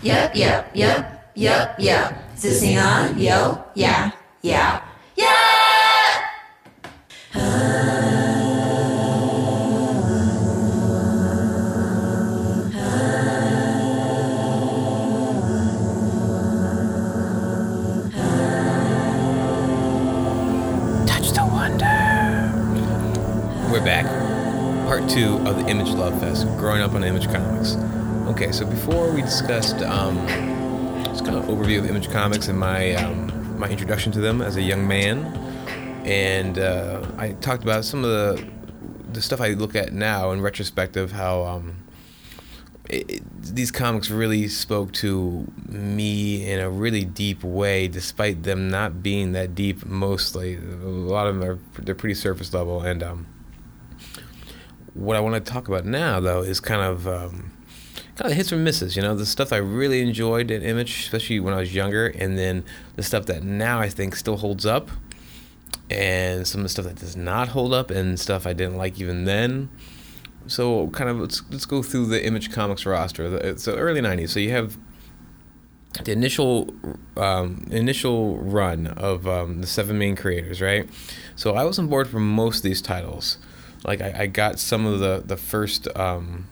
Yep, yep, yep, yep, yep. Is this thing on? Yo, yeah, yeah, yeah! Touch the wonder. We're back. Part two of the Image Love Fest, growing up on Image Comics. Okay, so before we discussed um, just kind of overview of Image Comics and my um, my introduction to them as a young man, and uh, I talked about some of the the stuff I look at now in retrospective, how um, it- these comics really spoke to me in a really deep way, despite them not being that deep. Mostly, a lot of them are they're pretty surface level. And um, what I want to talk about now, though, is kind of um, kind of hits and misses. You know, the stuff I really enjoyed in Image, especially when I was younger, and then the stuff that now I think still holds up, and some of the stuff that does not hold up, and stuff I didn't like even then so kind of let's let's go through the Image Comics roster. It's the early '90s, so you have the initial um, initial run of um, the seven main creators, right? So I was on board for most of these titles. Like I, I got some of the the first um,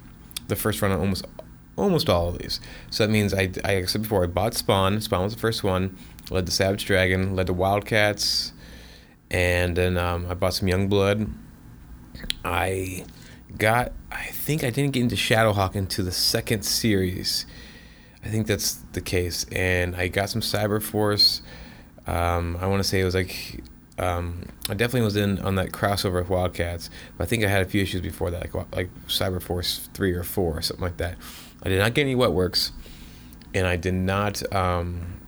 the first run on almost almost all of these. So that means I, I said before I bought Spawn. Spawn was the first one. Led to Savage Dragon. Led to Wildcats, and then um, I bought some Youngblood. I got I think I didn't get into Shadowhawk into the second series. I think that's the case. And I got some Cyber Force. Um, I want to say it was like um, I definitely was in on that crossover with Wildcats, but I think I had a few issues before that, like like Cyber Force three or four or something like that. I did not get any WetWorks, and I did not. Um,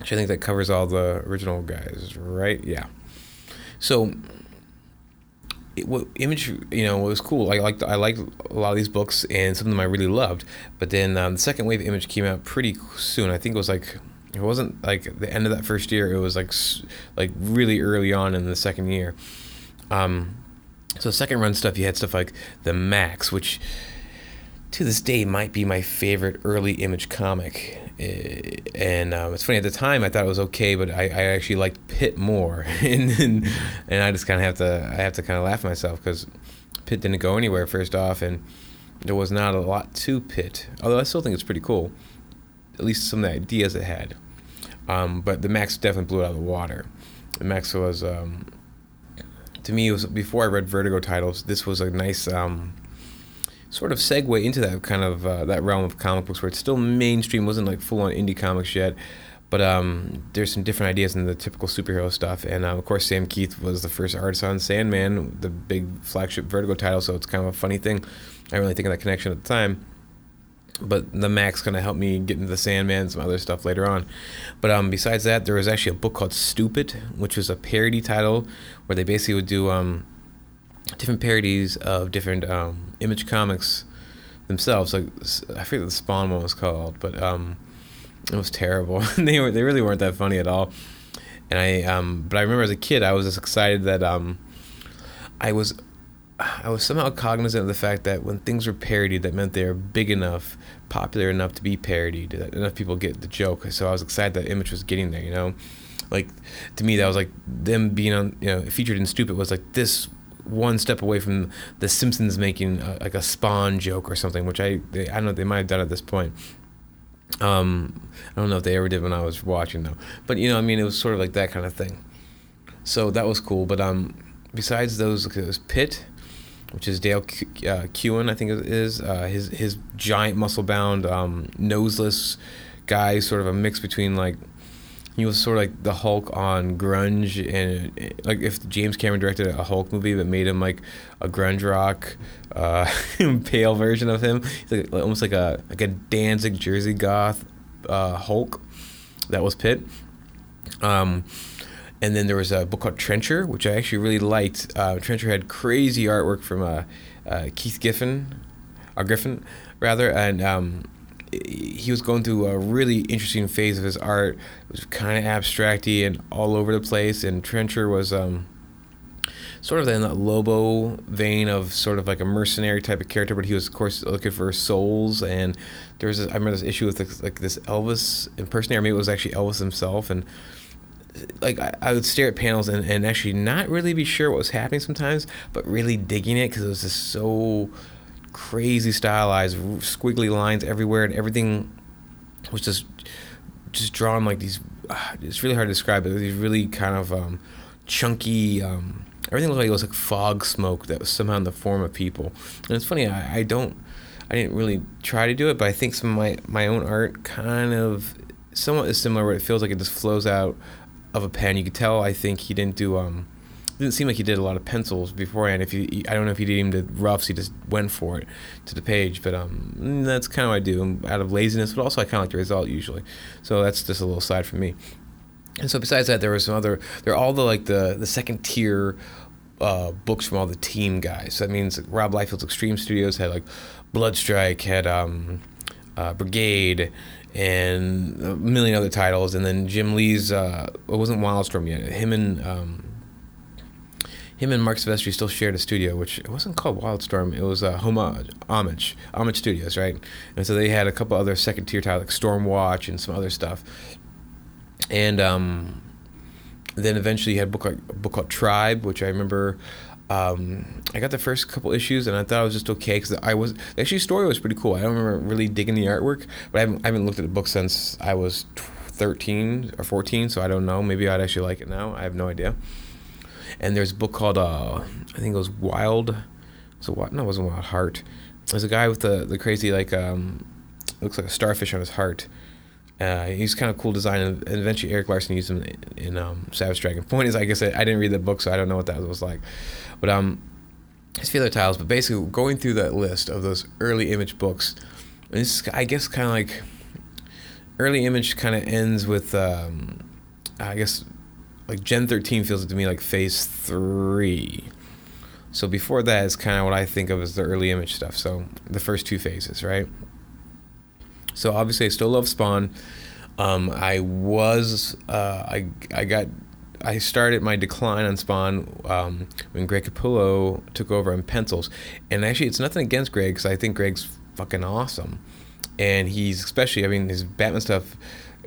actually, I think that covers all the original guys, right? Yeah. So it, what image you know was cool. I liked I liked a lot of these books and some of them I really loved. But then um, the second wave image came out pretty soon. I think it was like it wasn't like the end of that first year. It was like like really early on in the second year. Um, so second run stuff you had stuff like the Maxx, which to this day might be my favorite early image comic. Eh, And um, it's funny at the time I thought it was okay, but I, I actually liked Pitt more, and and, and I just kind of have to I have to kind of laugh at myself because Pitt didn't go anywhere first off, and there was not a lot to Pitt. Although I still think it's pretty cool, at least some of the ideas it had. Um, but the Maxx definitely blew it out of the water. The Maxx was um, to me it was before I read Vertigo titles. This was a nice. Um, sort of segue into that kind of uh, that realm of comic books where it's still mainstream, wasn't like full on indie comics yet, but um, there's some different ideas in the typical superhero stuff. And uh, of course, Sam Kieth was the first artist on Sandman, the big flagship Vertigo title, so it's kind of a funny thing. I didn't really think of that connection at the time. But the Maxx kind of helped me get into the Sandman and some other stuff later on. But um, besides that, there was actually a book called Stupid, which was a parody title where they basically would do um, different parodies of different um, image comics themselves. Like I forget the Spawn one was called, but um, it was terrible. they were they really weren't that funny at all. And I um, but I remember as a kid, I was just excited that um, I was I was somehow cognizant of the fact that when things were parodied, that meant they were big enough, popular enough to be parodied, that enough people get the joke. So I was excited that Image was getting there, you know. Like to me, that was like them being on, you know, featured in Stupid was like this one step away from the Simpsons making a, like a Spawn joke or something, which I they, I don't know they might have done at this point. Um, I don't know if they ever did when I was watching though, but you know, I mean, it was sort of like that kind of thing. So that was cool. But um, besides those, it was Pitt, which is Dale Q- uh, Keown, I think it is. Uh, his his giant muscle bound, um, noseless guy, sort of a mix between like he was sort of like the Hulk on grunge, and uh, like if James Cameron directed a Hulk movie that made him like a grunge rock, uh, pale version of him, He's like, almost like a like a Danzig Jersey goth uh, Hulk. That was Pitt. Um, and then there was a book called Trencher, which I actually really liked. Uh, Trencher had crazy artwork from uh, uh, Keith Giffen, or Griffin, rather, and um, he was going through a really interesting phase of his art. It was kind of abstracty and all over the place. And Trencher was um, sort of in that Lobo vein of sort of like a mercenary type of character, but he was of course looking for souls. And there was this, I remember this issue with this, like this Elvis impersonator. Maybe it was actually Elvis himself, and like I, I would stare at panels and, and actually not really be sure what was happening sometimes, but really digging it because it was just so crazy stylized, squiggly lines everywhere, and everything was just just drawn like these. Uh, it's really hard to describe, but these really kind of um, chunky. Um, everything looked like it was like fog smoke that was somehow in the form of people. And it's funny, I, I don't, I didn't really try to do it, but I think some of my my own art kind of somewhat is similar, where it feels like it just flows out of a pen. You could tell. I think he didn't do. Um, didn't seem like he did a lot of pencils beforehand. If he, I don't know if he did even the roughs. He just went for it to the page. But um, that's kind of what I do out of laziness, but also I kind of like the result usually. So that's just a little side from me. And so besides that, there was some other. There are all the like the the second tier uh, books from all the team guys. So that means Rob Liefeld's Extreme Studios had like Bloodstrike, had um, uh, Brigade, and a million other titles. And then Jim Lee's uh, it wasn't Wildstorm yet. Him and um, him and Marc Silvestri still shared a studio, which it wasn't called Wildstorm. It was uh, Homage, Homage, Homage Studios, right? And so they had a couple other second tier titles like Stormwatch and some other stuff. And um, then eventually you had a book, like, a book called Tribe, which I remember. Um, I got the first couple issues and I thought it was just okay because I was actually the story was pretty cool. I don't remember really digging the artwork, but I haven't, I haven't looked at the book since I was 13 or 14, so I don't know. Maybe I'd actually like it now. I have no idea. And there's a book called uh, I think it was Wild. So what? No, it wasn't Wild Heart. There's a guy with the the crazy like um, looks like a starfish on his heart. Uh, he's kind of cool design, and eventually Erik Larsen used him in, in um, Savage Dragon. Point is, I guess I, didn't read the book, so I don't know what that was like. But um, his few other titles. But basically, going through that list of those early image books, this I guess kind of like early image kind of ends with um, I guess like Gen 13 feels to me like phase three. So before that is kind of what I think of as the early image stuff. So the first two phases, right? So obviously I still love Spawn. Um, I was uh, I I got I started my decline on Spawn um, when Greg Capullo took over on pencils, and actually it's nothing against Greg because I think Greg's fucking awesome, and he's especially I mean his Batman stuff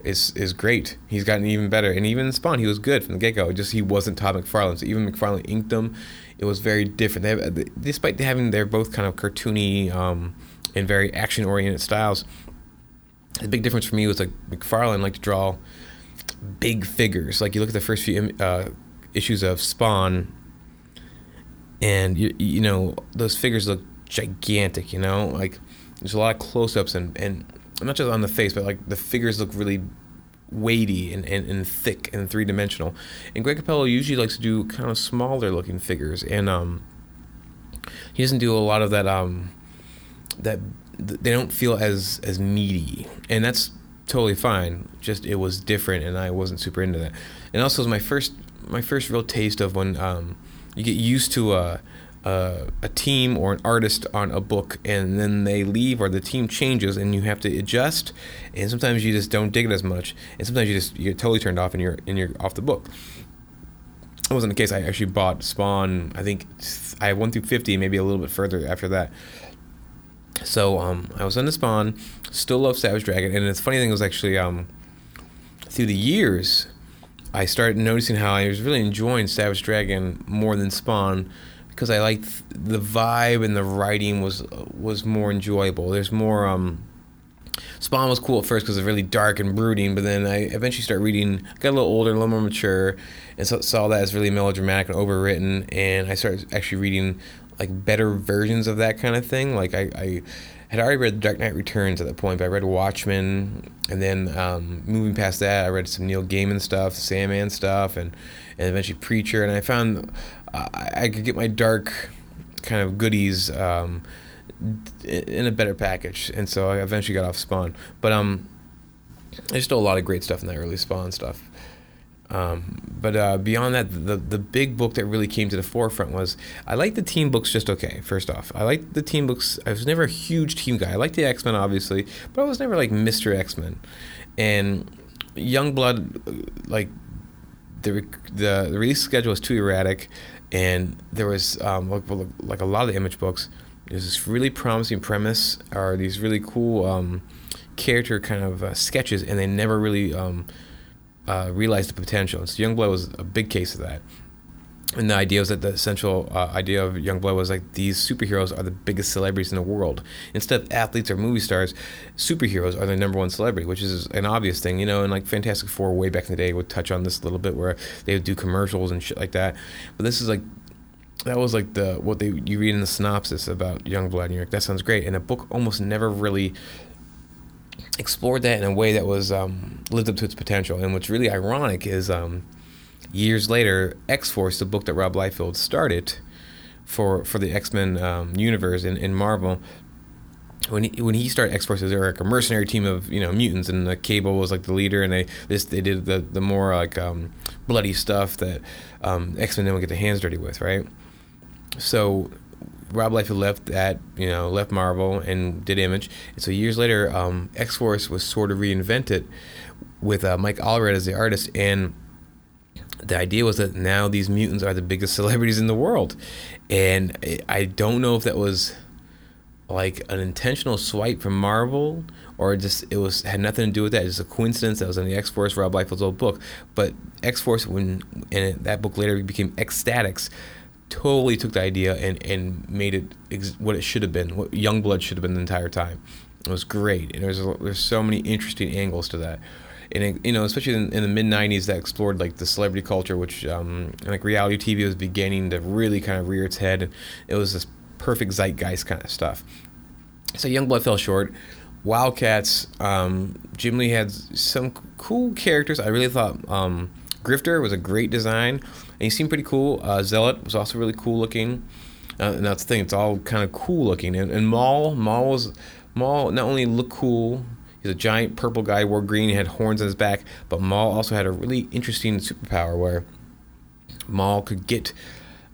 is is great. He's gotten even better, and even in Spawn, he was good from the get go. Just he wasn't Todd McFarlane. So even McFarlane inked them. It was very different. They have, despite having they're both kind of cartoony um, and very action oriented styles. The big difference for me was like McFarlane liked to draw big figures. Like you look at the first few uh, issues of Spawn, and you you know those figures look gigantic. You know, like there's a lot of close ups and and not just on the face, but like the figures look really weighty and, and, and thick and three dimensional. And Greg Capullo usually likes to do kind of smaller looking figures, and um, he doesn't do a lot of that. Um, that they don't feel as as meaty, and that's totally fine. Just it was different, and I wasn't super into that. And also, it was my first my first real taste of when um, you get used to a uh, a team or an artist on a book and then they leave or the team changes and you have to adjust and sometimes you just don't dig it as much and sometimes you just you get totally turned off and you're and you're off the book. It wasn't the case i actually bought spawn i think i went through 50 maybe a little bit further after that. So um, i was on the spawn still love savage dragon and the funny thing was actually um, through the years i started noticing how i was really enjoying savage dragon more than spawn because I liked the vibe and the writing was was more enjoyable. There's more. Um, Spawn was cool at first because it's really dark and brooding, but then I eventually started reading. got a little older, a little more mature, and so, saw that as really melodramatic and overwritten. And I started actually reading like better versions of that kind of thing. Like I, I had already read Dark Knight Returns at that point, but I read Watchmen, and then um, moving past that, I read some Neil Gaiman stuff, Sandman stuff, and and eventually Preacher, and I found I, I could get my dark kind of goodies um, in a better package, and so I eventually got off Spawn. But um, there's still a lot of great stuff in that early Spawn stuff. Um, but uh, beyond that, the the big book that really came to the forefront was I liked the team books just okay. First off, I liked the team books. I was never a huge team guy. I liked the X Men obviously, but I was never like Mister X Men. And Youngblood, like the, the the release schedule was too erratic, and there was um, like, like a lot of the image books. There's this really promising premise, or these really cool um, character kind of uh, sketches, and they never really um, uh, realized the potential. And so Youngblood was a big case of that. And the idea was that the essential uh, idea of Youngblood was like these superheroes are the biggest celebrities in the world. Instead of athletes or movie stars, superheroes are the number one celebrity, which is an obvious thing, you know. And like Fantastic Four, way back in the day, would touch on this a little bit, where they would do commercials and shit like that. But this is like that was like the what they you read in the synopsis about Youngblood, and you're like, that sounds great. And the book almost never really explored that in a way that was um, lived up to its potential. And what's really ironic is um, years later, X Force, the book that Rob Liefeld started for for the X Men um, universe in, in Marvel. When he, when he started X Force, they were like a mercenary team of you know mutants, and the Cable was like the leader, and they this they did the the more like um, bloody stuff that um, X Men didn't get their hands dirty with, right? So Rob Liefeld left that, you know, left Marvel and did Image. And so years later, um, X Force was sort of reinvented with uh, Mike Allred as the artist. And the idea was that now these mutants are the biggest celebrities in the world. And I don't know if that was like an intentional swipe from Marvel or just it was had nothing to do with that. It's a coincidence that was in the X Force Rob Liefeld's old book. But X Force, when and that book later became X-Statix, totally took the idea and, and made it ex- what it should have been, what Youngblood should have been the entire time. It was great, and there's there's so many interesting angles to that, and you know, especially in, in the mid '90s, that explored like the celebrity culture, which um, like reality TV was beginning to really kind of rear its head. And it was this perfect zeitgeist kind of stuff. So Youngblood fell short. Wildcats, um, Jim Lee had some cool characters. I really thought um, Grifter was a great design and he seemed pretty cool. Uh, Zealot was also really cool looking. Uh, and that's the thing; it's all kind of cool looking. And, and Maul, Maul was Maul not only looked cool. He's a giant purple guy, wore green, he had horns on his back, but Maul also had a really interesting superpower where Maul could get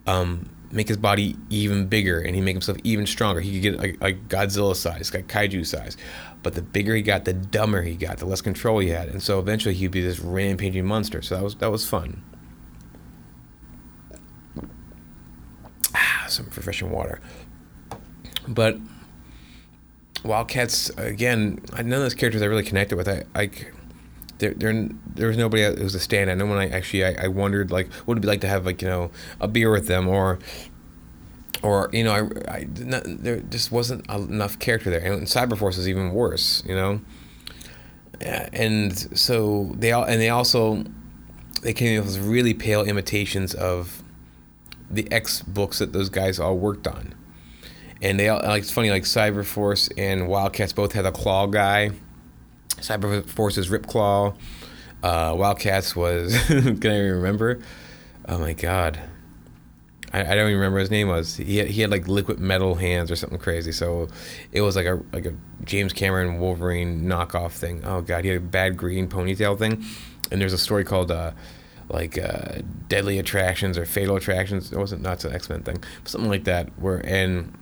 um, make his body even bigger and he make himself even stronger. He could get a Godzilla size, like kaiju size. But the bigger he got, the dumber he got, the less control he had, and so eventually he'd be this rampaging monster. So that was that was fun. some refreshing water. But Wildcats again, none of those characters I really connected with. I, I there, there, there was nobody who was a stand. I know when I actually I, I wondered like what it'd be like to have like you know a beer with them or or you know I, I not, there just wasn't enough character there. And Cyberforce is even worse, you know. And so they all and they also they came with really pale imitations of the X books that those guys all worked on. And they all, like, it's funny, like Cyberforce and Wildcats both had a claw guy. Cyberforce is Rip Claw. Uh, Wildcats was, can I even remember? Oh my God. I, I don't even remember his name was. He had, he had like liquid metal hands or something crazy. So it was like a like a James Cameron Wolverine knockoff thing. Oh god, he had a bad green ponytail thing. And there's a story called uh, like uh, deadly attractions or fatal attractions. It wasn't not an X Men thing, something like that. Where and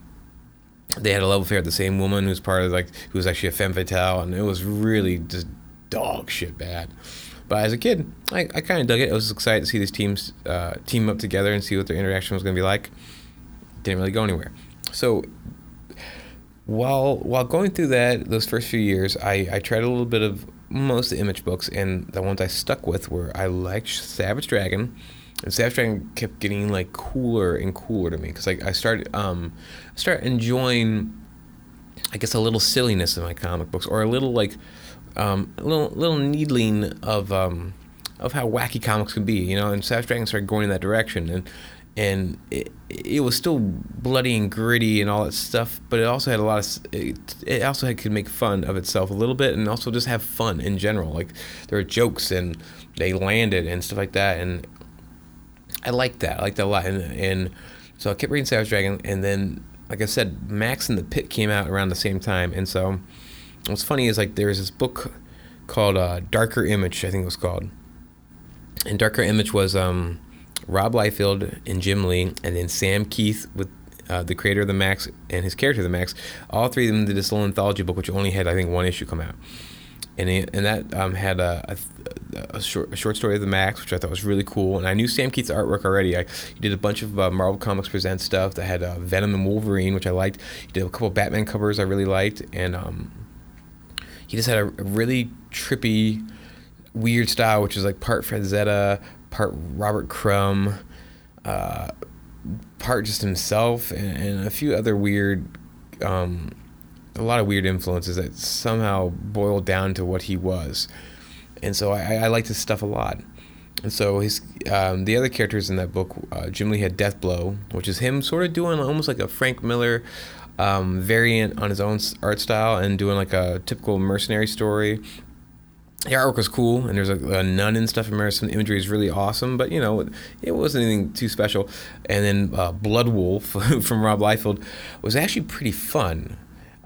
they had a love affair with the same woman who's part of like who was actually a femme fatale, and it was really just dog shit bad. But as a kid, I, I kind of dug it. I was excited to see these teams uh, team up together and see what their interaction was going to be like. Didn't really go anywhere. So while while going through that those first few years, I, I tried a little bit of most of the image books, and the ones I stuck with were I liked Savage Dragon, and Dragon kept getting like cooler and cooler to me because like I started um start enjoying, I guess a little silliness in my comic books or a little like um a little little needling of um of how wacky comics can be, you know, and Savage Dragon started going in that direction and and it, it was still bloody and gritty and all that stuff but it also had a lot of it, it also had, could make fun of itself a little bit and also just have fun in general. Like there were jokes and they landed and stuff like that and i liked that i liked that a lot and, and so i kept reading savage dragon and then like i said maxx and the pitt came out around the same time and so what's funny is like there's this book called uh, darker image i think it was called and darker image was um Rob Liefeld and Jim Lee, and then Sam Kieth with uh, the creator of the Maxx and his character the Maxx. All three of them did this little anthology book, which only had I think one issue come out, and and that um, had a, a, a short, a short story of the Maxx, which I thought was really cool. And I knew Sam Kieth's artwork already. I he did a bunch of uh, Marvel Comics Present stuff that had uh, Venom and Wolverine, which I liked. He did a couple Batman covers I really liked, and um, he just had a, really trippy, weird style, which is like part Frazetta, part Robert Crumb, uh, part just himself, and, and a few other weird. Um, a lot of weird influences that somehow boiled down to what he was and so I, I liked his stuff a lot. And so his um, the other characters in that book, uh, Jim Lee had Deathblow, which is him sort of doing almost like a Frank Miller um, variant on his own art style and doing like a typical mercenary story. The artwork was cool, and there's a, a nun and stuff in there. Some imagery is really awesome, but you know, it wasn't anything too special. And then uh, Bloodwulf from Rob Liefeld was actually pretty fun.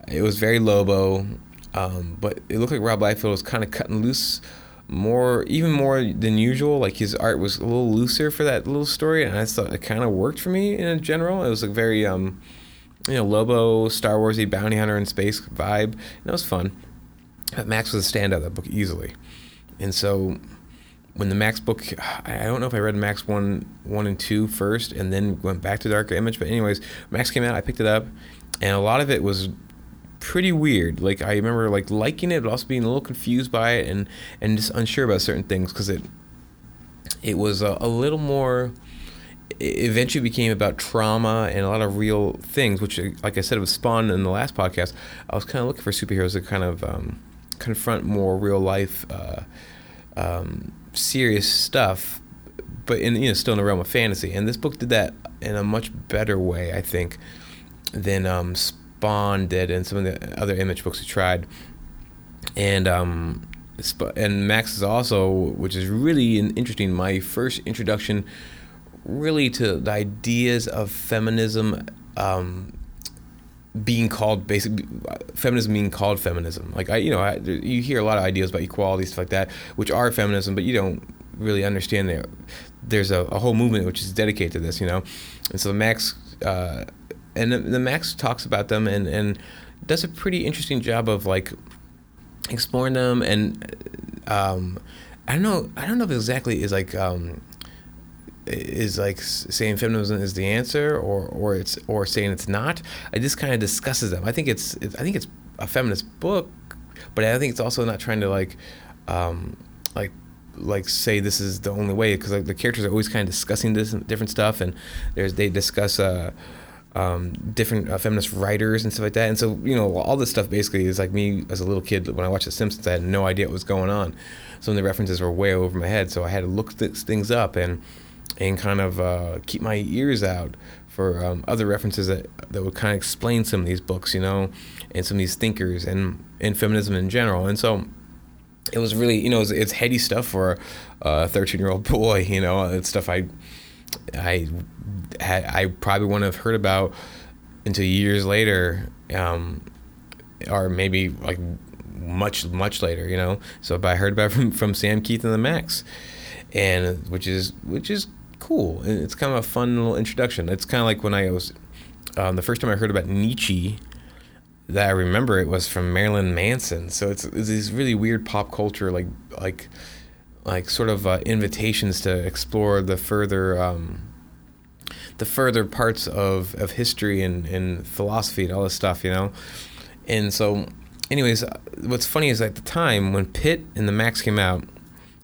It was very Lobo, um, but it looked like Rob Liefeld was kind of cutting loose more even more than usual like his art was a little looser for that little story and i thought it kind of worked for me in general. It was like very um you know lobo star warsy bounty hunter in space vibe and that was fun. But maxx was a standout of that book easily. And so when the maxx book i don't know if i read maxx 1 1 and two first, and then went back to darker image but anyways maxx came out i picked it up and a lot of it was pretty weird. Like I remember like liking it, but also being a little confused by it and and just unsure about certain things because it it was a, a little more. Eventually became about trauma and a lot of real things, which, like I said, it was spawned in the last podcast. I was kind of looking for superheroes to kind of um, confront more real life, uh, um, serious stuff, but in you know still in the realm of fantasy. And this book did that in a much better way, I think, than um, Spawn did and some of the other image books we tried. And um, and Maxx is also, which is really interesting, my first introduction really to the ideas of feminism um, being called basically feminism being called feminism. Like I, you know, I, you hear a lot of ideas about equality stuff like that, which are feminism, but you don't really understand that there's a, a whole movement which is dedicated to this, you know. And so Maxx uh, and the, the Maxx talks about them and and does a pretty interesting job of like exploring them and um, I don't know I don't know if exactly is like um, is like saying feminism is the answer or or it's or saying it's not. I just kind of discusses them. I think it's, it's I think it's a feminist book, but I think it's also not trying to like um, like like say this is the only way because like the characters are always kind of discussing this different stuff and there's they discuss uh um, different uh, feminist writers and stuff like that. And so, you know, all this stuff basically is like me as a little kid when I watched The Simpsons, I had no idea what was going on. Some of the references were way over my head, so I had to look th- things up and and kind of uh, keep my ears out for um, other references that that would kind of explain some of these books, you know, and some of these thinkers and and feminism in general. And so it was really, you know, it's, it's heady stuff for a 13 year old boy, you know, it's stuff I I had, I probably wouldn't have heard about until years later, um, or maybe like much much later, you know. So, but I heard about from from Sam Kieth and the Maxx, and which is which is cool. It's kind of a fun little introduction. It's kind of like when I was um, the first time I heard about Nietzsche. That I remember it was from Marilyn Manson. So it's, it's these really weird pop culture like like like sort of uh, invitations to explore the further um, the further parts of, of history and, and philosophy and all this stuff, you know. And so, anyways, uh, what's funny is at the time when Pitt and the Max came out,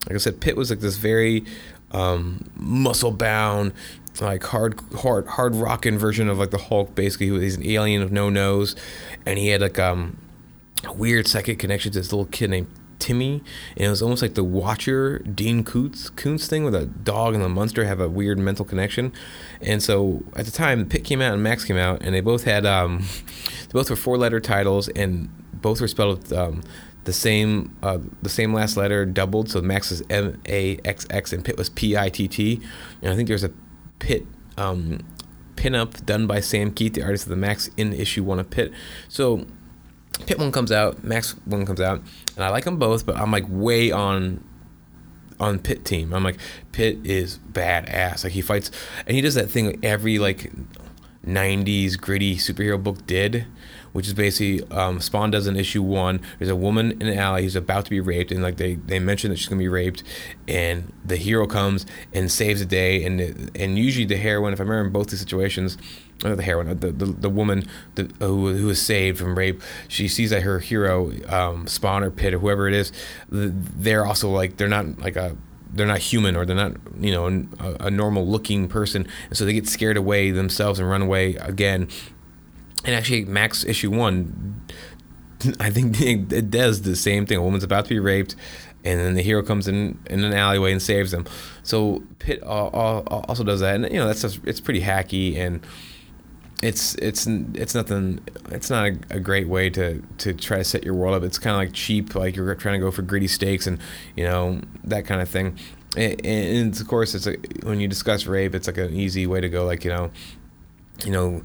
like I said, Pitt was like this very um, muscle bound, like hard hard hard rocking version of like the Hulk. Basically, he's an alien of no nose, and he had like um, a weird psychic connection to this little kid named Timmy, and it was almost like the Watcher Dean Koontz, Koontz thing, where the dog and the monster have a weird mental connection. And so at the time, Pitt came out and Maxx came out, and they both had um, they both were four letter titles, and both were spelled with um, the same uh, the same last letter doubled. So Maxx is M A X X, and Pitt was P I T T. And I think there's a Pitt. Um, pinup done by Sam Kieth, the artist of the Maxx, in issue one of Pitt. So Pitt one comes out, Maxx one comes out, and I like them both, but I'm like way on on Pitt team. I'm like Pitt is badass. Like he fights, and he does that thing every like '90s gritty superhero book did, which is basically um, Spawn does in issue one. There's a woman in an alley who's about to be raped, and like they, they mention that she's gonna be raped, and the hero comes and saves the day, and and usually the heroine, if I remember in both these situations, not the heroine, the the, the woman the, who who is saved from rape, she sees that her hero, um, Spawn or Pitt or whoever it is, they're also like they're not like a they're not human or they're not you know a, a normal looking person. And so they get scared away themselves and run away again. And actually maxx issue one i think it does the same thing. A woman's about to be raped and then the hero comes in in an alleyway and saves them. So pitt also does that. And you know that's just, it's pretty hacky and it's it's it's nothing. It's not a, a, great way to to try to set your world up. It's kind of like cheap, like you're trying to go for gritty stakes and you know that kind of thing. And, and of course, it's a, when you discuss rape, it's like an easy way to go. Like you know, you know,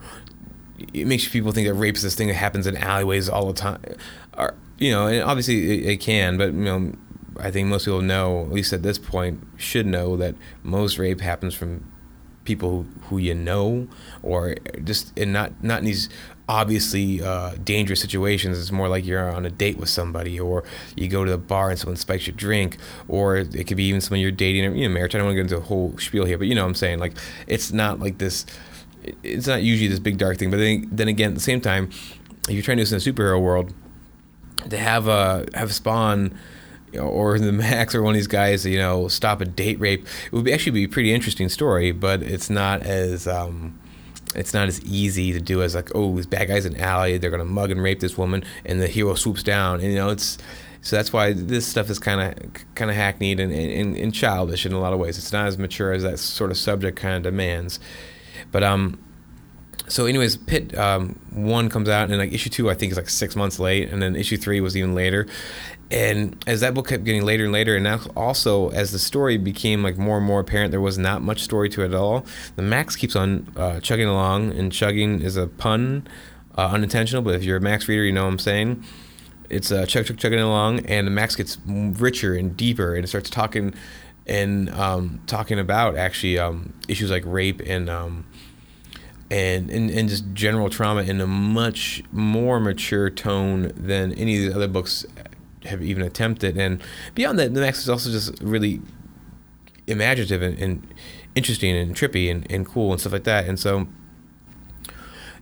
it makes people think that rape is this thing that happens in alleyways all the time. Or, you know, and obviously it, it can, but you know, I think most people know, at least at this point, should know that most rape happens from people who, who you know, or just and not not in these obviously uh, dangerous situations. It's more like you're on a date with somebody, or you go to the bar and someone spikes your drink, or it could be even someone you're dating. You know, marriage. I don't want to get into a whole spiel here, but you know what I'm saying. Like, it's not like this. It's not usually this big dark thing. But then, then again, at the same time, if you're trying to do this in a superhero world, to have a have Spawn or the Maxx or one of these guys, you know, stop a date rape. It would be actually be a pretty interesting story, but it's not as um, it's not as easy to do as like, oh, these bad guys in alley, they're gonna mug and rape this woman, and the hero swoops down, and you know, it's so that's why this stuff is kind of kind of hackneyed and, and, and childish in a lot of ways. It's not as mature as that sort of subject kind of demands, but um, so anyways Pitt um, one comes out and like issue two i think is like six months late and then issue three was even later and as that book kept getting later and later and now also as the story became like more and more apparent there was not much story to it at all. The maxx keeps on uh, chugging along and chugging is a pun uh, unintentional but if you're a maxx reader you know what i'm saying. It's uh, chug chug chugging along and the maxx gets richer and deeper and it starts talking and um, talking about actually um, issues like rape and um, and, and and just general trauma in a much more mature tone than any of the other books have even attempted. And beyond that, the Maxx is also just really imaginative and, and interesting and trippy and, and cool and stuff like that. And so,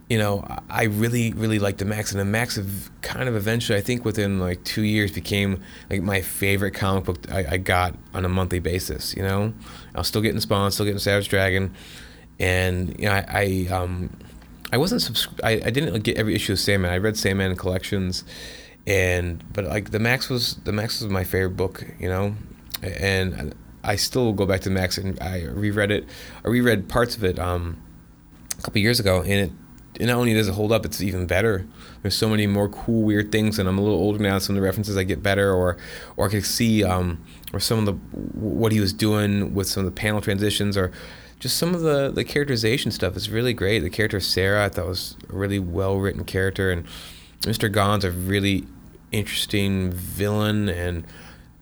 you know, I really, really liked the Maxx, and the Maxx kind of eventually, I think, within like two years, became like my favorite comic book I, I got on a monthly basis. You know, I was still getting Spawn, still getting Savage Dragon, and you know, I, I um, I wasn't subscri- I, I didn't get every issue of Sandman. I read Sandman collections and but like the Maxx was the Maxx was my favorite book, you know, and I still go back to the Maxx and I reread it. I reread parts of it um, a couple years ago, and it, it not only does it hold up, it's even better. There's so many more cool, weird things, and I'm a little older now. Some of the references I get better, or or I can see um, or some of the what he was doing with some of the panel transitions, or just some of the the characterization stuff is really great. The character Sarah, I thought was a really well written character, and Mr. Gone's a really interesting villain and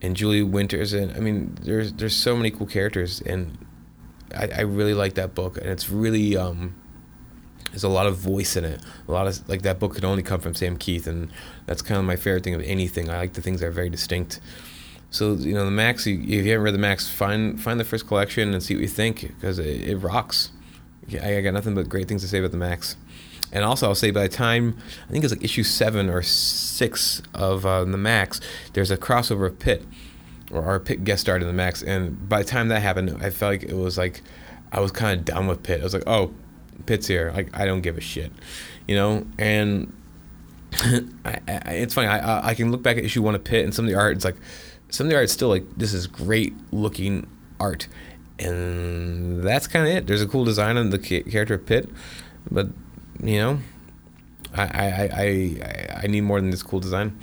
and Julie Winters and I mean there's there's so many cool characters and I, I really like that book and it's really um, there's a lot of voice in it. A lot of like that book could only come from Sam Kieth and that's kind of my favorite thing of anything. I like the things that are very distinct. So you know the Maxx if you haven't read the Maxx find find the first collection and see what you think because it, it rocks. I got nothing but great things to say about the Maxx and also, I'll say by the time I think it's like issue seven or six of uh, the Maxx, there's a crossover of Pitt, or our Pitt guest starred in the Maxx. And by the time that happened, I felt like it was like I was kind of done with Pitt. I was like, oh, Pitt's here. Like I don't give a shit, you know. And I, I, it's funny. I I can look back at issue one of Pitt and some of the art. It's like some of the art is still like this is great looking art, and that's kind of it. There's a cool design on the character of Pitt, but you know, I I I I need more than this cool design.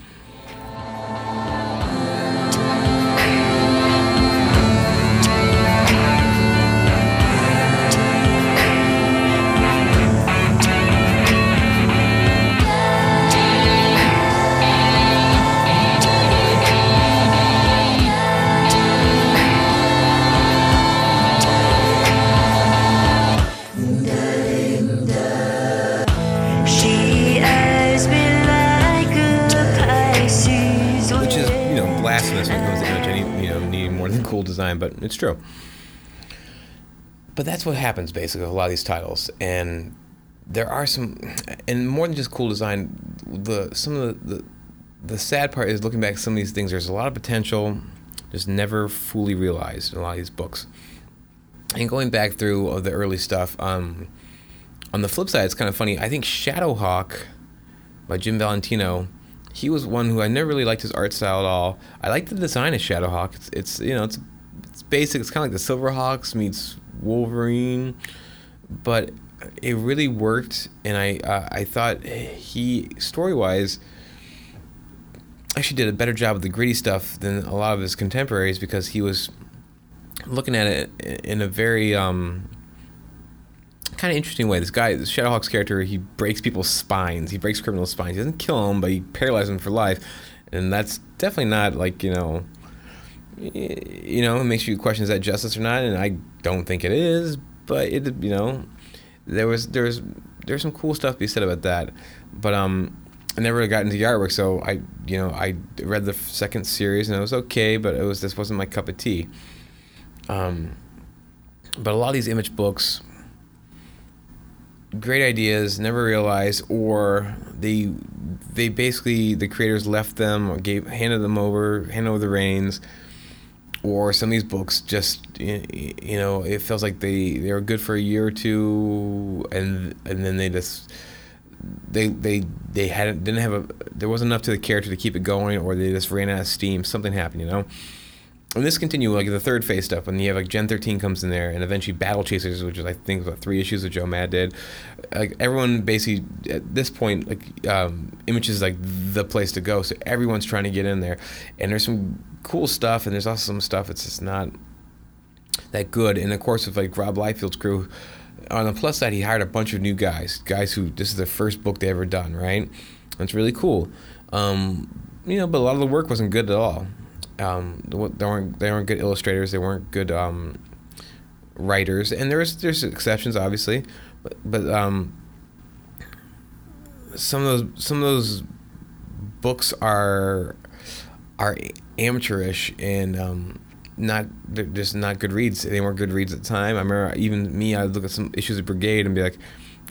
But it's true. But that's what happens basically with a lot of these titles, and there are some, and more than just cool design. The some of the, the the sad part is looking back at some of these things. There's a lot of potential, just never fully realized in a lot of these books. And going back through the early stuff, um, on the flip side, it's kind of funny. I think Shadowhawk by Jim Valentino, he was one who I never really liked his art style at all. I like the design of Shadowhawk. It's, it's you know it's basic. It's kind of like the Silverhawks meets Wolverine, but it really worked. And I uh, I thought he story wise actually did a better job with the gritty stuff than a lot of his contemporaries because he was looking at it in a very um, kind of interesting way. This guy, this Shadowhawk's character, he breaks people's spines. He breaks criminals' spines. He doesn't kill them, but he paralyzes them for life, and that's definitely not like you know. You know, it makes you question is that justice or not, and I don't think it is. But it, you know, there was there's there's some cool stuff to be said about that, but um, I never got into the artwork, so I you know I read the second series and it was okay, but it was this wasn't my cup of tea. Um, but a lot of these image books, great ideas, never realized, or they they basically the creators left them or gave handed them over, handed over the reins, or some of these books just you know it feels like they they were good for a year or two, and and then they just they they they hadn't didn't have a there wasn't enough to the character to keep it going, or they just ran out of steam. Something happened, you know and this continued like the third phase stuff when you have like Gen 13 comes in there and eventually Battle Chasers, which is I think about three issues that Joe Mad did. Like everyone basically at this point like um, Image is like the place to go, so everyone's trying to get in there, and there's some cool stuff and there's also some stuff that's just not that good. And of course, with like Rob Liefeld's crew, on the plus side, he hired a bunch of new guys, guys who this is their first book they ever done, right? That's really cool. Um, you know, but a lot of the work wasn't good at all. Um, they weren't they weren't good illustrators. They weren't good um, writers, and there's there's exceptions, obviously, but, but um, some of those some of those books are are amateurish and um, not just not good reads. They weren't good reads at the time. I remember even me, I'd look at some issues of Brigade and be like,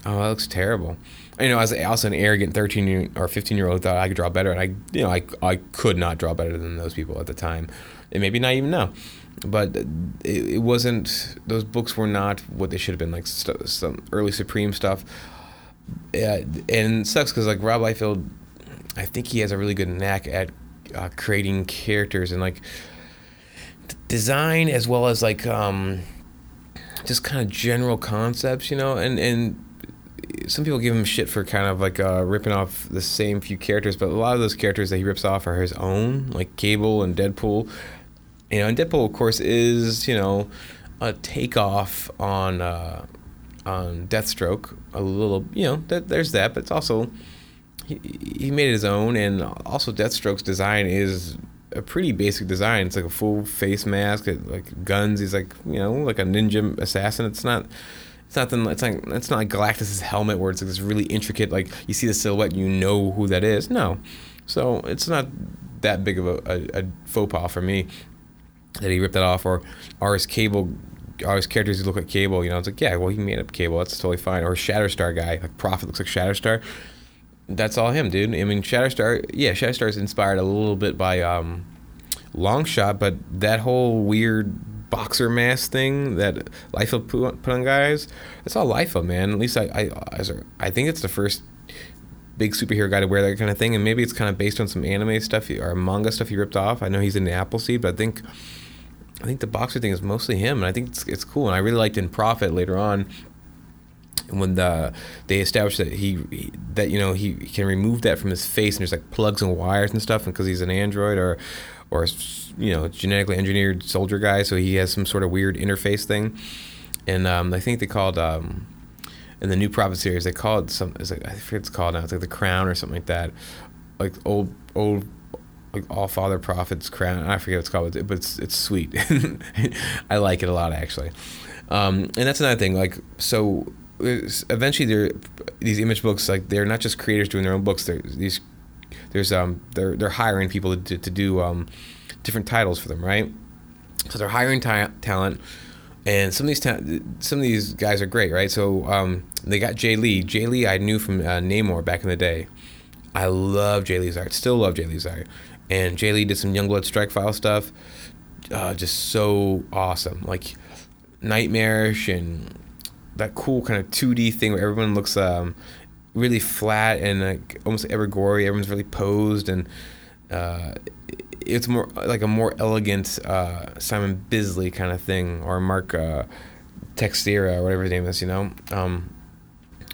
"Oh, that looks terrible." you know, as also an arrogant 13 year, or 15 year old thought I could draw better, and I, you know, I, I could not draw better than those people at the time, and maybe not even now. But it, it wasn't; those books were not what they should have been. Like st- some early Supreme stuff, uh, and sucks because like Rob Liefeld, I think he has a really good knack at uh, creating characters and like design as well as like um, just kind of general concepts, you know, and and some people give him shit for kind of like uh, ripping off the same few characters, but a lot of those characters that he rips off are his own, like Cable and Deadpool. You know, and Deadpool, of course, is you know a takeoff on uh, on Deathstroke. A little, you know, that, there's that, but it's also he, he made his own, and also Deathstroke's design is a pretty basic design. It's like a full face mask, like guns. He's like you know like a ninja assassin. It's not it's not the, it's like it's not like Galactus's helmet where it's like this really intricate like you see the silhouette you know who that is. No, so it's not that big of a, a, a faux pas for me that he ripped that off or or his cable or his characters look like cable. You know, it's like yeah, well he made up cable. That's totally fine. Or Shatterstar guy like Prophet looks like Shatterstar. That's all him, dude. I mean, Shatterstar. Yeah, Shatterstar is inspired a little bit by um, Longshot, but that whole weird boxer mask thing that Liefeld put on guys. It's all Liefeld, man. At least I, I, I think it's the first big superhero guy to wear that kind of thing, and maybe it's kind of based on some anime stuff or manga stuff he ripped off. I know he's in the Appleseed, but I think I think the boxer thing is mostly him, and I think it's, it's cool. And I really liked in Prophet later on when the, they established that he that you know he can remove that from his face and there's like plugs and wires and stuff, and because he's an android or or you know genetically engineered soldier guy, so he has some sort of weird interface thing. And um, I think they called um, in the new Prophet series they called some. It's like, I forget it's called now. It's like the Crown or something like that. Like old old like all father prophet's crown. I forget what it's called, but it's it's sweet. I like it a lot actually. Um, and that's another thing. Like so, eventually, these image books like they're not just creators doing their own books. They're these there's um they're they're hiring people to, to do um different titles for them, right? So they're hiring ta- talent, and some of these ta- some of these guys are great, right? So um, they got Jae Lee. Jae Lee I knew from uh, Namor back in the day. I love Jae Lee's art. Still love Jae Lee's art. And Jae Lee did some Youngblood Strike File stuff. Uh, just so awesome. Like nightmarish and that cool kind of 2D thing where everyone looks um, really flat and like almost ever gory. Everyone's really posed and uh, it's more like a more elegant uh, Simon Bisley kind of thing or Mark uh, Texeira or whatever his name is. You know, um,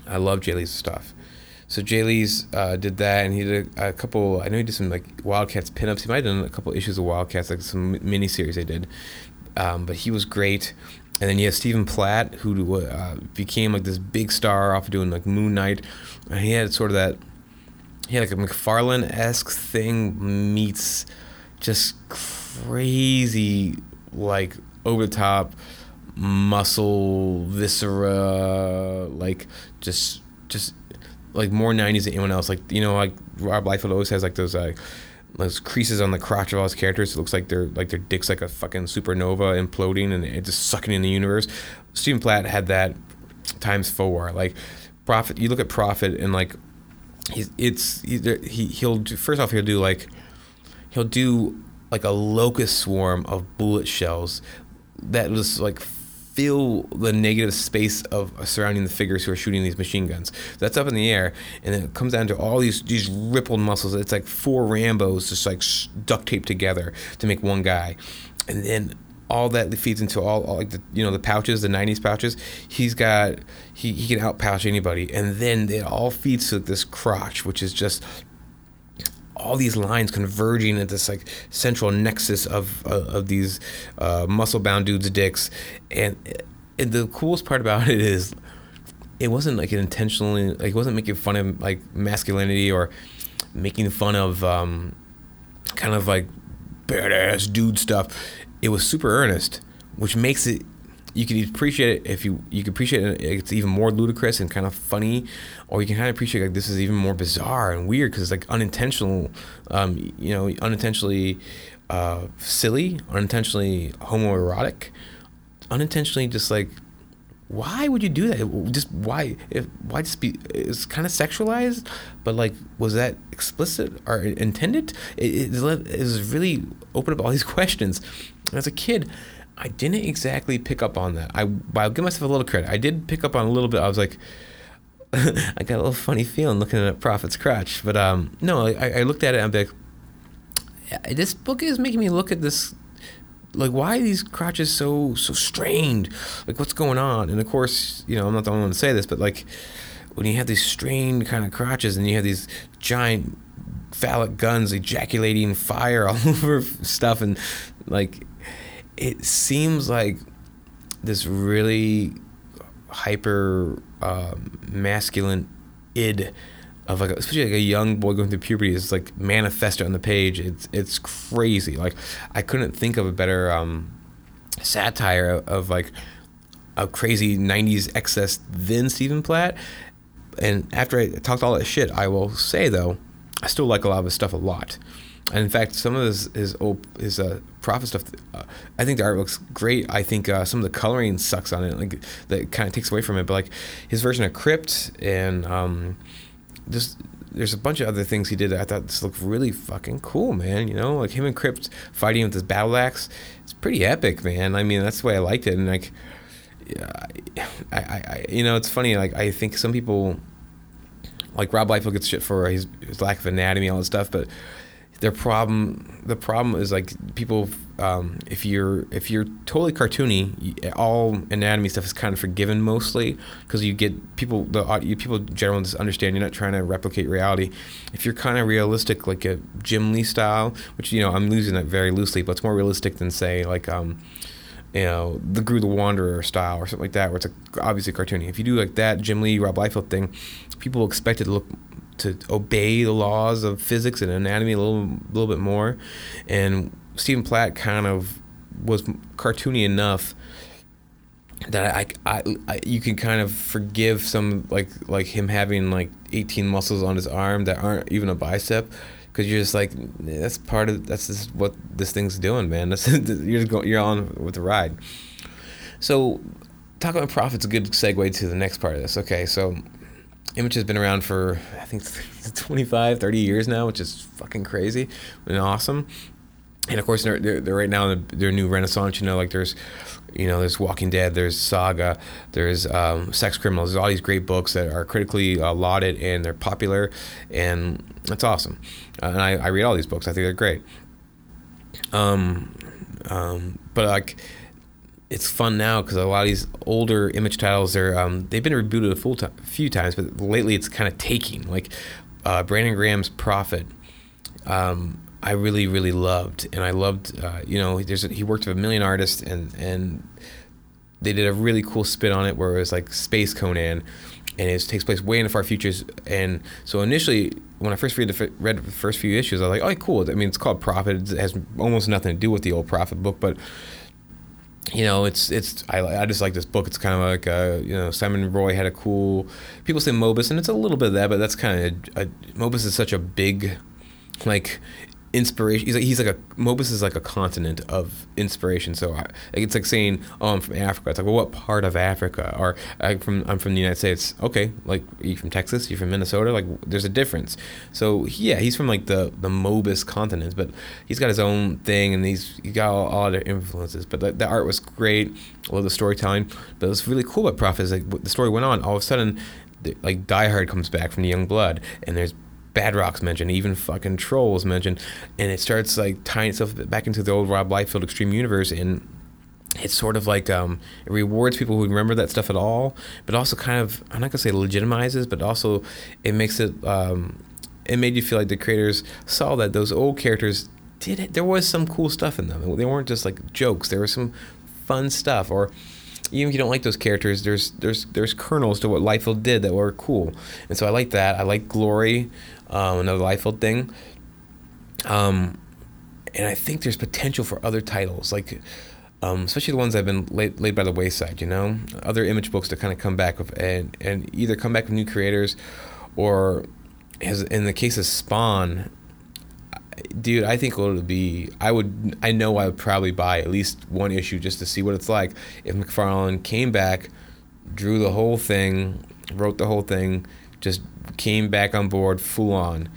I love Jae Lee's stuff. So Jae Lee's uh, did that, and he did a, a, couple. I know he did some like Wildcats pinups. He might have done a couple issues of Wildcats, like some mini series they did. Um, but he was great. And then you have Stephen Platt, who uh, became like this big star off of doing like Moon Knight, and he had sort of that. He had like a McFarlane esque thing meets just crazy, like over the top muscle viscera, like just just like more 90s than anyone else. Like you know, like Rob Liefeld always has like those like those creases on the crotch of all his characters. It looks like they're like their dick's like a fucking supernova imploding and it's just sucking in the universe. Stephen Platt had that times four. Like Prophet, you look at Prophet and like he's it's he he'll do, first off he'll do like he'll do like a locust swarm of bullet shells that was like fill the negative space of uh, surrounding the figures who are shooting these machine guns. That's up in the air, and then it comes down to all these these rippled muscles. It's like four Rambo's just like duct taped together to make one guy, and then all that feeds into all, all, like the you know the pouches, the '90s pouches. He's got he he can out pouch anybody, and then it all feeds to this crotch, which is just all these lines converging at this like central nexus of uh, of these uh, muscle bound dudes' dicks, and, and the coolest part about it is it wasn't like an intentionally like it wasn't making fun of like masculinity or making fun of um, kind of like badass dude stuff. It was super earnest, which makes it you can appreciate it if you you can appreciate it. It's even more ludicrous and kind of funny, or you can kind of appreciate like this is even more bizarre and weird because it's like unintentional, um, you know, unintentionally uh, silly, unintentionally homoerotic, unintentionally just like why would you do that? Just why? If, why just be? It's kind of sexualized, but like, was that explicit or intended? It, it, it really opened up all these questions. As a kid, I didn't exactly pick up on that. I I'll give myself a little credit. I did pick up on a little bit. I was like, I got a little funny feeling looking at Prophet's crotch. But um, no, I, I looked at it and I'm like, this book is making me look at this. Like, why are these crotches so so strained? Like, what's going on? And of course, you know, I'm not the only one to say this, but like, when you have these strained kind of crotches and you have these giant phallic guns ejaculating fire all over stuff and like it seems like this really hyper uh, masculine id of like especially like a young boy going through puberty is like manifested on the page. It's it's crazy. Like I couldn't think of a better um, satire of, of like a crazy '90s excess than Stephen Platt. And after I talked all that shit, I will say though, I still like a lot of his stuff a lot. And in fact, some of his his his uh, prophet stuff, uh, I think the art looks great. I think uh, some of the coloring sucks on it, like that kind of takes away from it. But like his version of Crypt and um, just there's a bunch of other things he did. That I thought this looked really fucking cool, man. You know, like him and Crypt fighting with his battle axe. It's pretty epic, man. I mean, that's the way I liked it. And like, I, I, I you know, it's funny. Like I think some people, like Rob Liefeld gets shit for his, his lack of anatomy, all that stuff, but their problem the problem is like people um, if you're if you're totally cartoony all anatomy stuff is kind of forgiven mostly because you get people the people generally just understand you're not trying to replicate reality if you're kind of realistic like a Jim Lee style which you know I'm losing that very loosely but it's more realistic than say like um, you know, the Groo the Wanderer style or something like that, where it's obviously cartoony. If you do like that Jim Lee, Rob Liefeld thing, people expect it to look to obey the laws of physics and anatomy a little little bit more. And Stephen Platt kind of was cartoony enough that I, I, I, you can kind of forgive some like like him having like 18 muscles on his arm that aren't even a bicep because you're just like that's part of that's just what this thing's doing, man. That's you're just going, you're on with the ride. So, talking about Prophet's a good segue to the next part of this. Okay, so Image has been around for I think 25, 30 years now, which is fucking crazy and awesome. And of course, they're, they're, right now in their new renaissance. You know, like there's, you know, there's Walking Dead, there's Saga, there's um, Sex Criminals. There's all these great books that are critically uh, lauded and they're popular, and that's awesome. Uh, and I, I read all these books. I think they're great. Um, um, but like, it's fun now because a lot of these older image titles, they're um, they've been rebooted a full few times, but lately it's kind of taking. Like uh, Brandon Graham's Prophet. Um, I really really loved, and I loved. Uh, you know, there's a, he worked with a million artists, and and they did a really cool spin on it where it was like Space Conan, and it takes place way in the far futures. And so initially, when I first read the read the first few issues, I was like, oh, cool. I mean, it's called Prophet. It has almost nothing to do with the old Prophet book, but you know, it's it's I, I just like this book. It's kind of like you know Simon Roy had a cool. People say Moebius, and it's a little bit of that, but that's kind of Moebius is such a big, like inspiration. He's like he's like a Moebius is like a continent of inspiration. So I, it's like saying, "Oh, I'm from Africa." It's like, well, what part of Africa? Or I'm from I'm from the United States. Okay, like are you from Texas? You from Minnesota? Like there's a difference. So yeah, he's from like the the Moebius continent, but he's got his own thing, and he's he got all, all other influences. But the, the art was great. I love the storytelling. But what's really cool about Prophet is like the story went on. All of a sudden, like Diehard comes back from the Youngblood, and there's Badrock's mentioned, even fucking Trolls mentioned, and it starts like tying itself back into the old Rob Liefeld Extreme Universe, and it's sort of like um, it rewards people who remember that stuff at all, but also kind of I'm not gonna say legitimizes, but also it makes it um, it made you feel like the creators saw that those old characters did it. There was some cool stuff in them. They weren't just like jokes. There was some fun stuff, or even if you don't like those characters, there's there's there's kernels to what Liefeld did that were cool, and so I like that. I like Glory um, another Liefeld thing. Um, and I think there's potential for other titles, like um, especially the ones that have been laid, laid by the wayside. You know, other image books to kind of come back with and and either come back with new creators, or in the case of Spawn, dude, I think it would be. I would. I know I would probably buy at least one issue just to see what it's like if McFarlane came back, drew the whole thing, wrote the whole thing, just came back on board full on.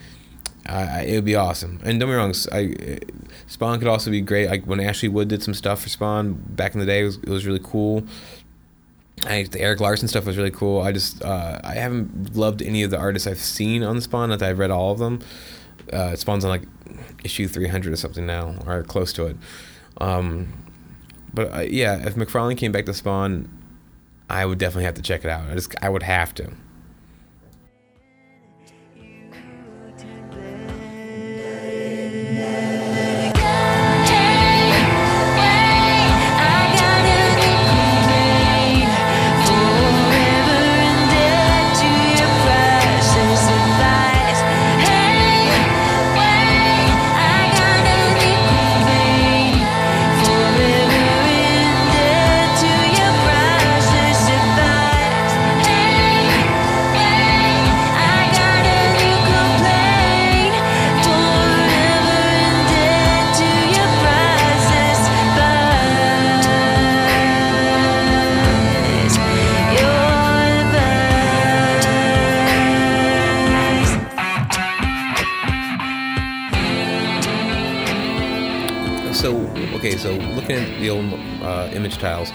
Uh, it would be awesome. And don't be wrong, I, Spawn could also be great. Like when Ashley Wood did some stuff for Spawn back in the day, it was, it was really cool. I, the Erik Larsen stuff was really cool. I just uh, I haven't loved any of the artists I've seen on Spawn. That I've read all of them. Uh, Spawn's on like issue 300 or something now, or close to it. Um, but uh, yeah, if McFarlane came back to Spawn, I would definitely have to check it out. I just I would have to. Tiles.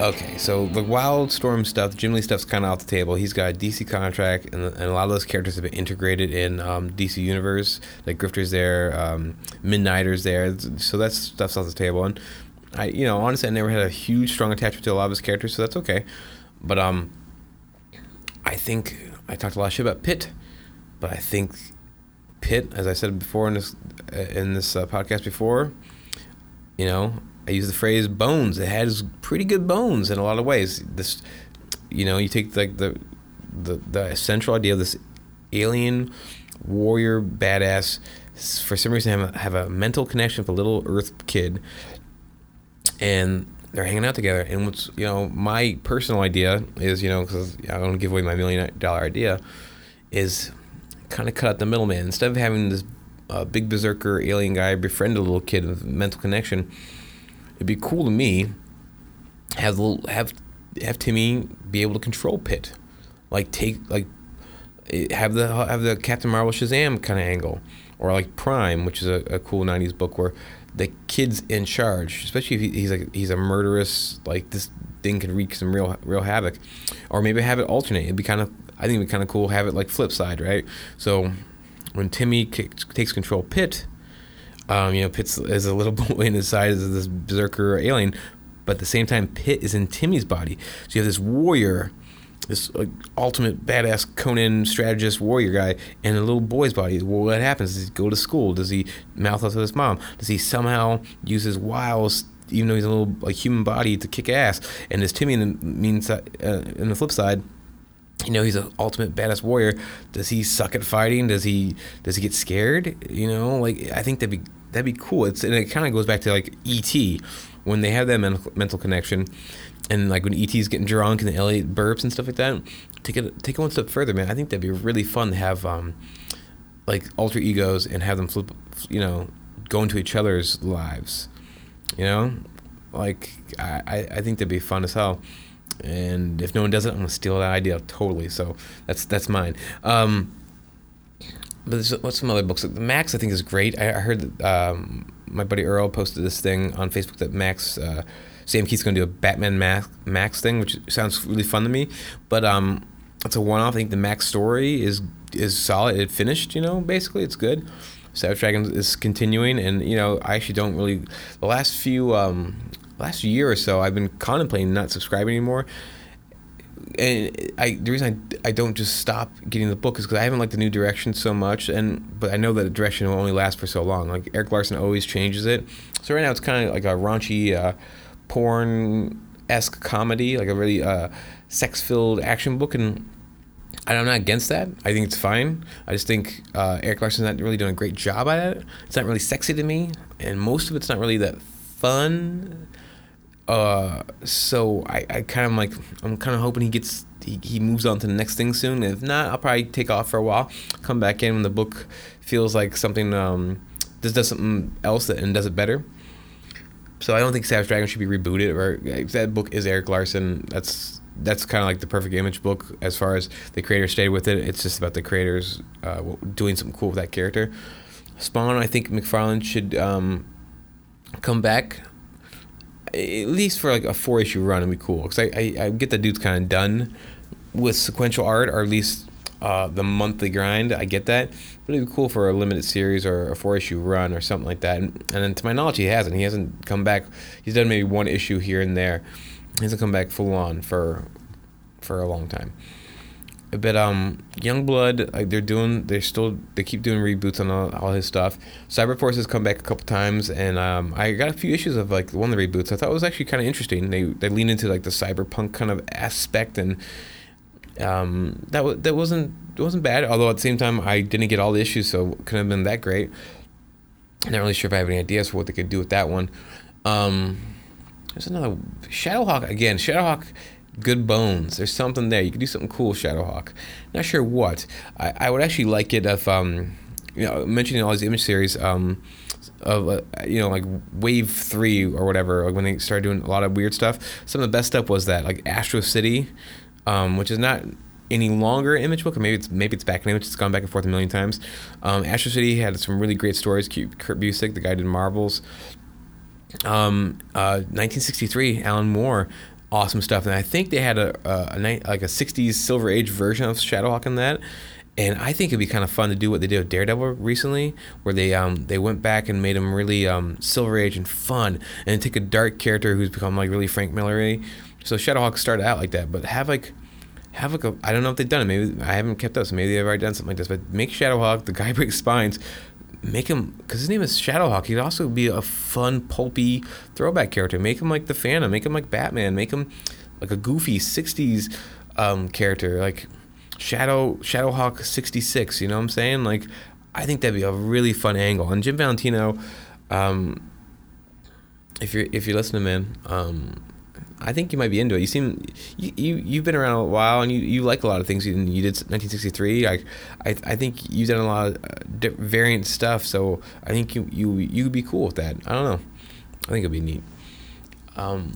Okay, so the Wildstorm stuff, Jim Lee stuff's kind of off the table. He's got a DC contract, and, and, a lot of those characters have been integrated in um, DC Universe. Like Grifter's there, um, Midnighter's there, so that stuff's off the table. And I, you know, honestly, I never had a huge, strong attachment to a lot of his characters, so that's okay. But um, I think I talked a lot of shit about Pitt, but I think Pitt, as I said before in this uh, in this uh, podcast before, you know, I use the phrase bones. It has pretty good bones in a lot of ways. This, you know, you take like the, the the central idea of this alien warrior badass. For some reason, have a, have a mental connection with a little Earth kid, and they're hanging out together. And what's you know my personal idea is you know because I don't give away my million dollar idea is kind of cut out the middleman instead of having this a big berserker alien guy befriend a little kid with mental connection. It'd be cool to me have little, have have Timmy be able to control Pitt, like take like eh, have the have the Captain Marvel Shazam kind of angle, or like Prime, which is a, a cool '90s book where the kid's in charge, especially if he, he's like he's a murderous like this thing could wreak some real real havoc, or maybe have it alternate. It'd be kind of I think it'd be kind of cool have it like flip side, right? So when Timmy takes control of Pitt, um, you know Pitt is a little boy in his size of this berserker alien, but at the same time Pitt is in Timmy's body. So you have this warrior this like, ultimate badass Conan strategist warrior guy in a little boy's body. Well, what happens? Does he go to school? Does he mouth off to his mom? Does he somehow use his wiles, even though he's a little like human body, to kick ass? And does Timmy in the means uh, in the flip side? You know he's an ultimate badass warrior. Does he suck at fighting? Does he does he get scared? You know, like I think that'd be that'd be cool. It's and it kind of goes back to like E.T. when they have that mental, mental connection and like when ET's getting drunk and the Elliot burps and stuff like that, take it take it one step further, man. I think that'd be really fun to have um, like alter egos and have them flip, you know, go into each other's lives. You know, like I I think that'd be fun as hell. And if no one does it, I'm gonna steal that idea totally. So that's that's mine. Um, but what's some other books? The Maxx I think is great. I, I heard that um, my buddy Earl posted this thing on Facebook that Maxx. Uh, Sam Kieth's going to do a Batman Maxx, Maxx thing, which sounds really fun to me. But um, it's a one-off. I think the Maxx story is is solid. It finished, you know. Basically, it's good. Savage Dragon is continuing, and you know, I actually don't really. The last few, um, last year or so, I've been contemplating not subscribing anymore. And I, the reason I, I don't just stop getting the book is because I haven't liked the new direction so much, and but I know that the direction will only last for so long. Like Erik Larsen always changes it, so right now it's kind of like a raunchy. Uh, porn esque comedy, like a really uh, sex filled action book, and I'm not against that. I think it's fine. I just think uh, Erik Larsen's not really doing a great job at it. It's not really sexy to me, and most of it's not really that fun. Uh, so I, I kind of like I'm kind of hoping he gets he, he moves on to the next thing soon. If not, I'll probably take off for a while. Come back in when the book feels like something um, just does something else that, and does it better. So I don't think Savage Dragon should be rebooted. Or that book is Erik Larsen. That's that's kind of like the perfect image book as far as the creator stayed with it. It's just about the creators uh, doing something cool with that character. Spawn, I think McFarlane should um, come back at least for like a four issue run it'd be cool because I, I, I get the dude's kind of done with sequential art or at least uh, the monthly grind. I get that, but it'd be cool for a limited series or a four issue run or something like that. And, and then to my knowledge, he hasn't. He hasn't come back. He's done maybe one issue here and there. He hasn't come back full on for for a long time. But um, Youngblood, like they're doing, they're still, they keep doing reboots on all, all his stuff. Cyberforce has come back a couple times, and um, I got a few issues of like one of the reboots. I thought it was actually kind of interesting. They they lean into like the cyberpunk kind of aspect and um, that that wasn't it wasn't bad. Although at the same time, I didn't get all the issues, so it couldn't have been that great. I'm not really sure if I have any ideas for what they could do with that one. Um, there's another Shadowhawk again. Shadowhawk, good bones. There's something there. You could do something cool, Shadowhawk. Not sure what. I, I would actually like it if um, you know, mentioning all these image series. Um, of uh, you know like wave three or whatever like when they started doing a lot of weird stuff some of the best stuff was that like astro city um, which is not any longer image book, or maybe it's maybe it's back in image. It's gone back and forth a million times. Um, Astro City had some really great stories. Kurt Busiek, the guy did Marvels. Um, uh, 1963, Alan Moore, awesome stuff. And I think they had a, a, a like a 60s Silver Age version of Shadowhawk in that. And I think it'd be kind of fun to do what they did with Daredevil recently, where they um, they went back and made him really um, Silver Age and fun, and take a dark character who's become like really Frank Miller so Shadowhawk started out like that, but have like have like a I don't know if they've done it. Maybe I haven't kept up, so maybe they've already done something like this. But make Shadowhawk the guy breaks spines. Make him because his name is Shadowhawk. He'd also be a fun, pulpy throwback character. Make him like the Phantom. Make him like Batman. Make him like a goofy '60s um, character, like Shadow Shadowhawk '66. You know what I'm saying? Like, I think that'd be a really fun angle. And Jim Valentino, um, if you're if you're listening, man, um, I think you might be into it. You seem you, you you've been around a while and you, you like a lot of things. You, you did 1963. I, I I think you've done a lot of uh, variant stuff. So I think you you you'd be cool with that. I don't know. I think it'd be neat. Um,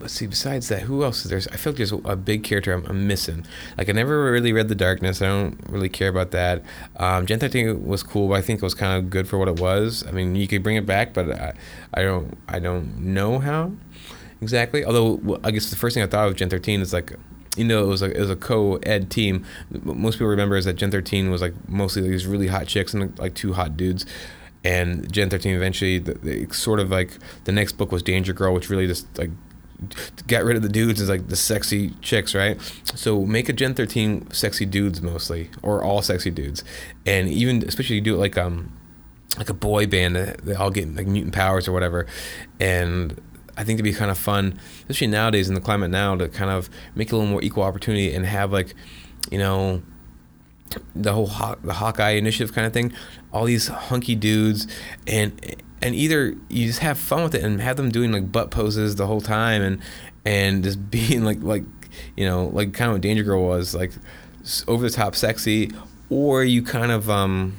let's see. Besides that, who else is there? I feel like there's a big character I'm, I'm, missing. Like I never really read The Darkness. I don't really care about that. Um, Gen 13 was cool, but I think it was kind of good for what it was. I mean, you could bring it back, but I, I don't I don't know how exactly. Although I guess the first thing I thought of Gen 13 is like you know, it was a, it was a co-ed team. Most people remember is that Gen 13 was like mostly these really hot chicks and like two hot dudes. And Gen 13 eventually, the, the, sort of like the next book was Danger Girl, which really just like got rid of the dudes is like the sexy chicks, right? So make a Gen 13 sexy dudes mostly, or all sexy dudes, and even especially you do it like um like a boy band. They all get like mutant powers or whatever, and I think it'd be kind of fun, especially nowadays in the climate now, to kind of make it a little more equal opportunity and have like, you know, the whole Haw- the Hawkeye initiative kind of thing. All these hunky dudes, and and either you just have fun with it and have them doing like butt poses the whole time, and and just being like like you know like kind of what Danger Girl was like over the top sexy, or you kind of um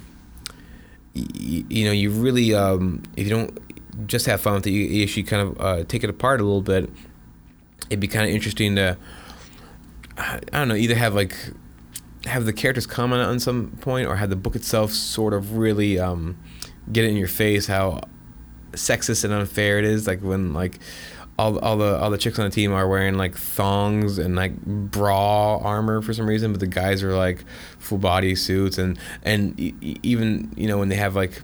you, you know you really um if you don't just have fun with it. You kind of uh, take it apart a little bit. It'd be kind of interesting to, I don't know, either have like have the characters comment on some point, or have the book itself sort of really um, get it in your face how sexist and unfair it is. Like when like all, all the all the chicks on the team are wearing like thongs and like bra armor for some reason, but the guys are like full body suits and and even you know when they have like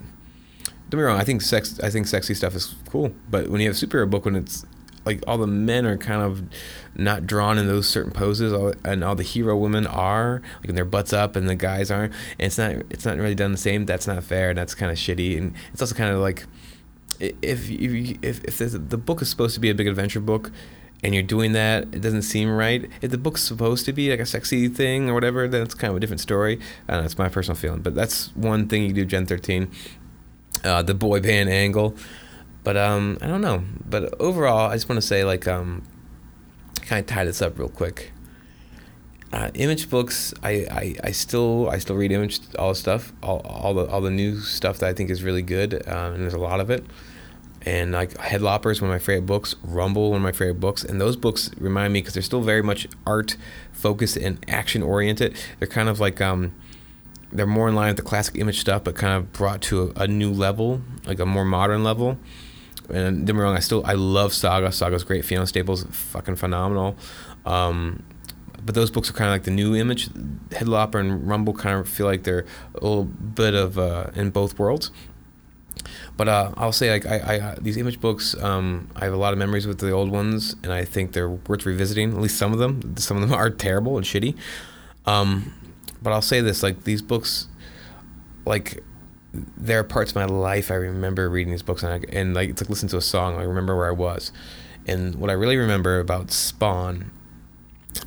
don't be wrong. I think sex. I think sexy stuff is cool. But when you have a superhero book, when it's like all the men are kind of not drawn in those certain poses, all, and all the hero women are like and their butts up, and the guys aren't. And it's not. It's not really done the same. That's not fair. And that's kind of shitty. And it's also kind of like if if if, if the book is supposed to be a big adventure book and you're doing that, it doesn't seem right. If the book's supposed to be like a sexy thing or whatever, then it's kind of a different story. I don't know, it's my personal feeling. But that's one thing you do Gen 13 uh, the boy band angle. But um, I don't know. But overall, I just want to say like um, kind of tie this up real quick. Uh, image books, I, I, I still I still read image all the stuff, all, all the all the new stuff that I think is really good, um, and there's a lot of it. And like Headlopper is one of my favorite books, Rumble one of my favorite books, and those books remind me because they're still very much art focused and action oriented. They're kind of like um, they're more in line with the classic image stuff, but kind of brought to a, a new level, like a more modern level. And don't wrong, I still I love Saga. Saga's great. Fiona Staples, fucking phenomenal. Um, but those books are kind of like the new image. Headlopper and Rumble kind of feel like they're a little bit of uh, in both worlds. But uh, I'll say like I, I uh, these image books, um, I have a lot of memories with the old ones, and I think they're worth revisiting. At least some of them. Some of them are terrible and shitty. Um, but I'll say this: like these books, like there are parts of my life I remember reading these books, and, I, and like it's like listen to a song. I remember where I was, and what I really remember about Spawn.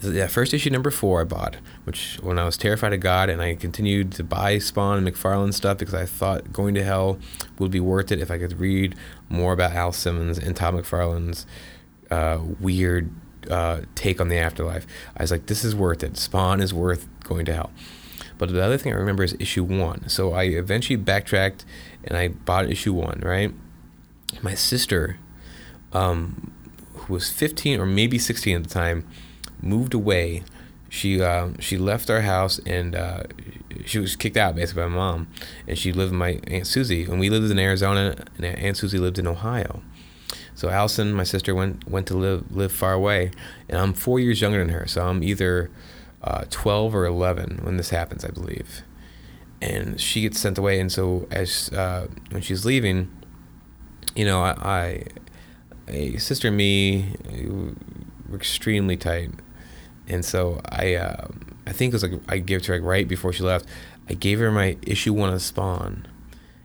The first issue number four I bought, which when I was terrified of God, and I continued to buy Spawn and McFarlane stuff because I thought going to hell would be worth it if I could read more about Al Simmons and Todd McFarlane's uh, weird uh, take on the afterlife. I was like, this is worth it. Spawn is worth going to hell. But the other thing I remember is issue one. So I eventually backtracked and I bought issue one, right? My sister, um, who was 15 or maybe 16 at the time, moved away. She uh, she left our house and uh, she was kicked out basically by my mom. And she lived with my Aunt Susie. And we lived in Arizona and Aunt Susie lived in Ohio. So Allison, my sister, went went to live live far away, and I'm four years younger than her. So I'm either uh, 12 or 11 when this happens, I believe. And she gets sent away, and so as uh, when she's leaving, you know, I, I a sister and me were extremely tight, and so I uh, I think it was like I gave to her like right before she left. I gave her my issue one of Spawn,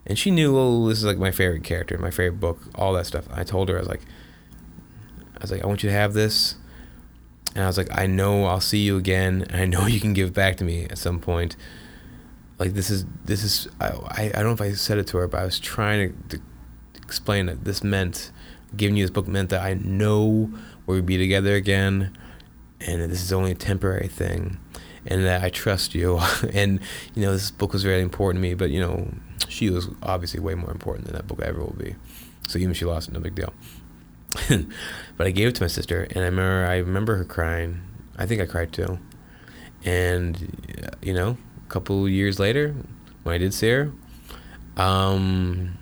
and she knew, oh, this is like my favorite character, my favorite book, all that stuff. I told her, I was like, I was like, I want you to have this. And I was like, I know I'll see you again. I know you can give back to me at some point. Like this is this is I, I, don't know if I said it to her, but I was trying to, to explain that this meant giving you this book meant that I know we'll be together again, and this is only a temporary thing, and that I trust you. and you know, this book was very important to me, but you know, she was obviously way more important than that book ever will be. So even if she lost it, no big deal. but I gave it to my sister, and I remember I remember her crying. I think I cried too. And you know, a couple years later, when I did see her, um,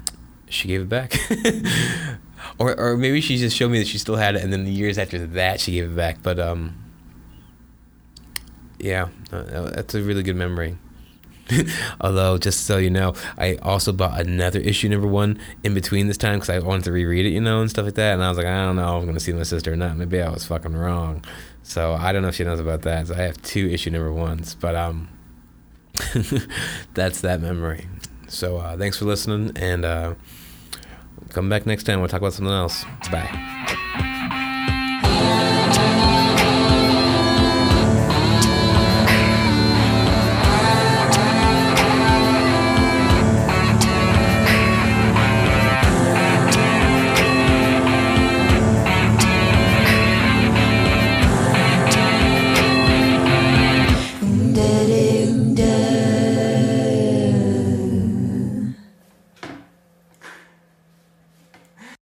she gave it back. or or maybe she just showed me that she still had it, and then the years after that she gave it back. But um, yeah, uh, that's a really good memory. Although, just so you know, I also bought another issue number one in between this time because I wanted to reread it, you know, and stuff like that. And I was like, I don't know, if I'm gonna see my sister or not. Maybe I was fucking wrong. So I don't know if she knows about that. So I have two issue number ones, but um, that's that memory. So uh, thanks for listening, and uh, come back next time. We'll talk about something else. Bye.